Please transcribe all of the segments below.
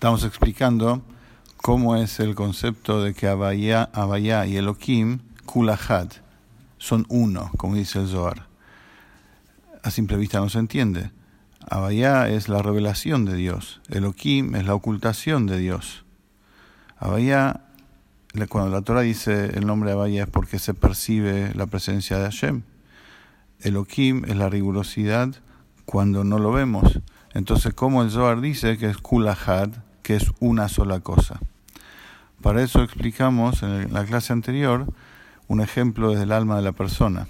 Estamos explicando cómo es el concepto de que Abaya, y Elohim, Kulahad, son uno, como dice el Zohar. A simple vista no se entiende. Abaya es la revelación de Dios, Elohim es la ocultación de Dios. Abaya, cuando la Torah dice el nombre de Abaya es porque se percibe la presencia de Hashem. Elohim es la rigurosidad cuando no lo vemos. Entonces, como el Zohar dice que es Kulahad, que es una sola cosa. Para eso explicamos en la clase anterior un ejemplo desde el alma de la persona,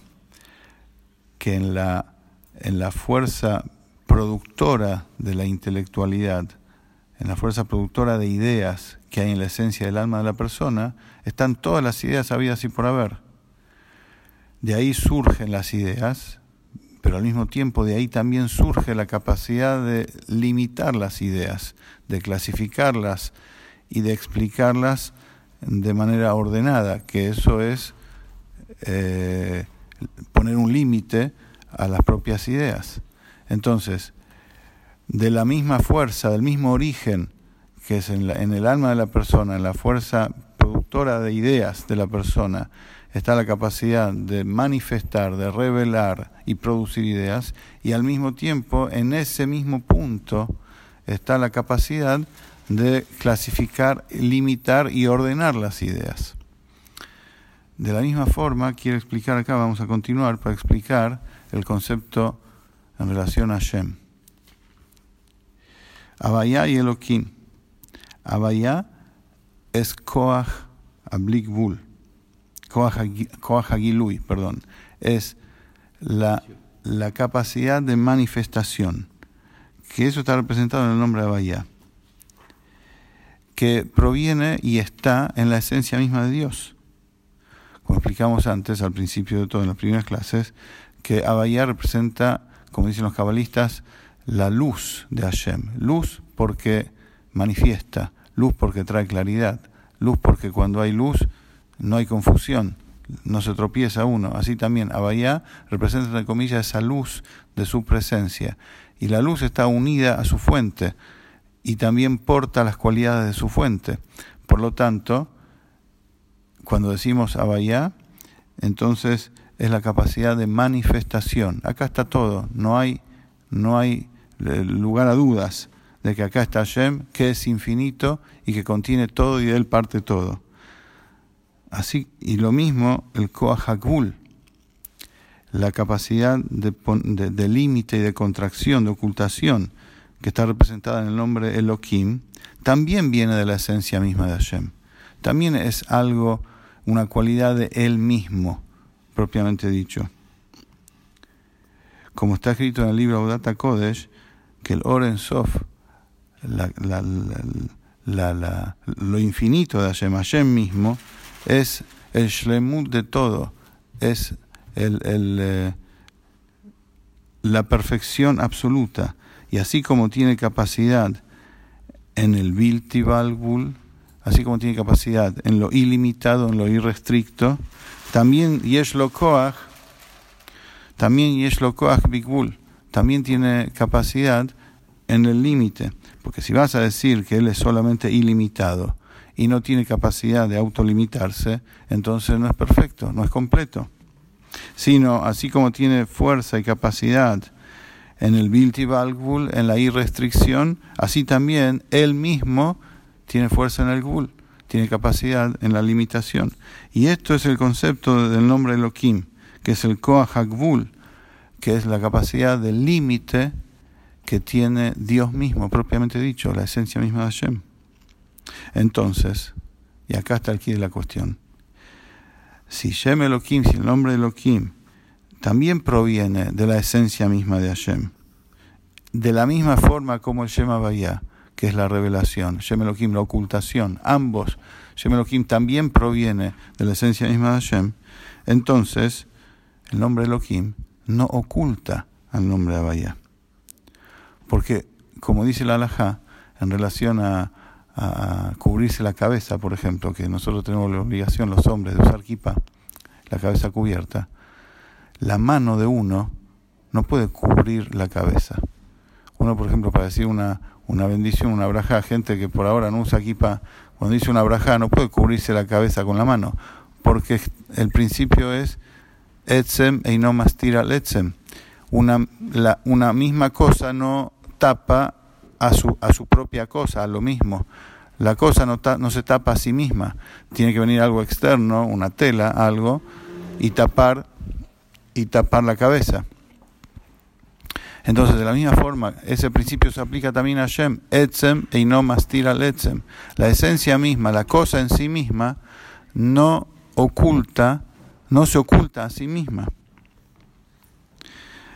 que en la, en la fuerza productora de la intelectualidad, en la fuerza productora de ideas que hay en la esencia del alma de la persona, están todas las ideas habidas y por haber. De ahí surgen las ideas, pero al mismo tiempo de ahí también surge la capacidad de limitar las ideas, de clasificarlas y de explicarlas de manera ordenada, que eso es eh, poner un límite a las propias ideas. Entonces, de la misma fuerza, del mismo origen que es en, en el alma de la persona, en la fuerza productora de ideas de la persona, está la capacidad de manifestar, de revelar y producir ideas, y al mismo tiempo en ese mismo punto está la capacidad de clasificar, limitar y ordenar las ideas. De la misma forma, quiero explicar acá, vamos a continuar para explicar el concepto en relación a Shem. Abaya y Elohim. Abaya es Koach Ablikbul Koach perdón. Es la, capacidad de manifestación. Que eso está representado en el nombre de Abaya que proviene y está en la esencia misma de Dios. Como explicamos antes, al principio de todo, en las primeras clases, que Abayá representa, como dicen los cabalistas, la luz de Hashem. Luz porque manifiesta, luz porque trae claridad, luz porque cuando hay luz no hay confusión, no se tropieza uno. Así también Abayá representa, entre comillas, esa luz de su presencia. Y la luz está unida a su fuente y también porta las cualidades de su fuente. Por lo tanto, cuando decimos Abayá, entonces es la capacidad de manifestación. Acá está todo, no hay, no hay eh, lugar a dudas de que acá está Hashem, que es infinito y que contiene todo y de él parte todo. Así, y lo mismo el Koahakbul, la capacidad de, límite y de contracción, de ocultación, que está representada en el nombre Elohim, también viene de la esencia misma de Hashem. También es algo, una cualidad de Él mismo, propiamente dicho. Como está escrito en el libro Audata Kodesh, que el Oren Sof, lo infinito de Hashem, Hashem mismo, es el Shlemut de todo, es el, eh, la perfección absoluta y así como tiene capacidad en el Bilti así como tiene capacidad en lo ilimitado, en lo irrestricto, también Yesh Lo también Yesh Lo Koach también tiene capacidad en el límite. Porque si vas a decir que él es solamente ilimitado y no tiene capacidad de autolimitarse, entonces no es perfecto, no es completo. Sino, así como tiene fuerza y capacidad en el Bilti Gul, en la irrestricción, así también él mismo tiene fuerza en el Gul, tiene capacidad en la limitación. Y esto es el concepto del nombre Elohim, que es el Koach que es la capacidad del límite que tiene Dios mismo, propiamente dicho, la esencia misma de Hashem. Entonces, y acá está aquí la cuestión, si Shem Elohim, si el nombre Elohim, también proviene de la esencia misma de Hashem. De la misma forma como el Shema Bayá, que es la revelación, Shem Elohim, la ocultación, ambos, Shem Elohim también proviene de la esencia misma de Hashem, entonces el nombre Elohim no oculta al nombre de Bayá. Porque, como dice la Alajá, en relación a, a, cubrirse la cabeza, por ejemplo, que nosotros tenemos la obligación, los hombres, de usar kipa, la cabeza cubierta, la mano de uno no puede cubrir la cabeza. Uno, por ejemplo, para decir una, una bendición, una braja, gente que por ahora no usa equipa, cuando dice una braja no puede cubrirse la cabeza con la mano, porque el principio es etzem e no mastira etzem. Una, una misma cosa no tapa a su, a su propia cosa, a lo mismo. La cosa no, se tapa a sí misma. Tiene que venir algo externo, una tela, algo, y tapar, y tapar la cabeza. Entonces, de la misma forma, ese principio se aplica también a Shem, etzem y no mastira etzem. La esencia misma, la cosa en sí misma, no oculta, no se oculta a sí misma.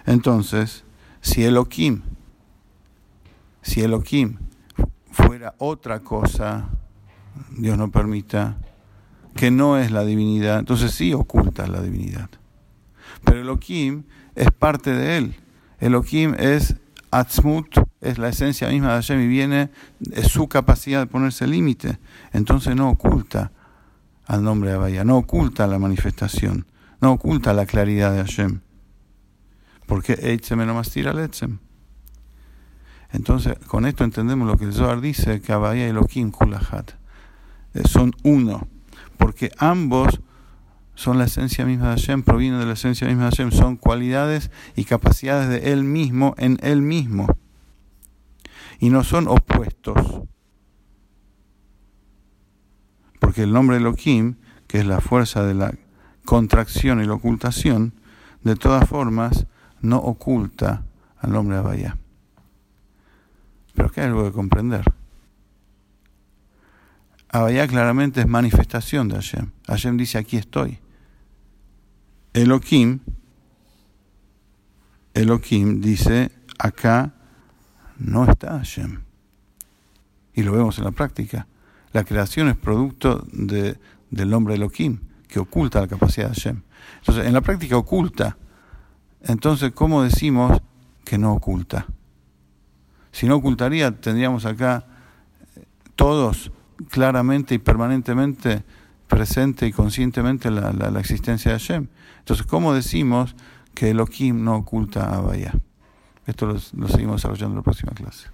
Entonces, si Elohim, si Elohim fuera otra cosa, Dios no permita, que no es la divinidad, entonces sí oculta la divinidad. Pero Elohim es parte de él. Elohim es Atzmut, es la esencia misma de Hashem y viene, es su capacidad de ponerse límite. Entonces no oculta al nombre de Abaya, no oculta la manifestación, no oculta la claridad de Hashem. Porque Eitzem no tira Letzem. Entonces, con esto entendemos lo que el Zohar dice, que Abaya y Elohim Kulahat eh, son uno, porque ambos son la esencia misma de Hashem, provienen de la esencia misma de Hashem, son cualidades y capacidades de Él mismo en Él mismo. Y no son opuestos. Porque el nombre Elohim, que es la fuerza de la contracción y la ocultación, de todas formas no oculta al nombre Abaya. Pero que hay algo que comprender. Abaya claramente es manifestación de Hashem. Hashem dice, aquí estoy. Elohim, Elohim dice, acá no está Hashem. Y lo vemos en la práctica. La creación es producto de, del nombre Elohim, que oculta la capacidad de Hashem. Entonces, en la práctica oculta. Entonces, ¿cómo decimos que no oculta? Si no ocultaría, tendríamos acá todos claramente y permanentemente presente y conscientemente la, la, existencia de Hashem. Entonces, ¿cómo decimos que Elohim no oculta a Abaya? Esto lo seguimos desarrollando en la próxima clase.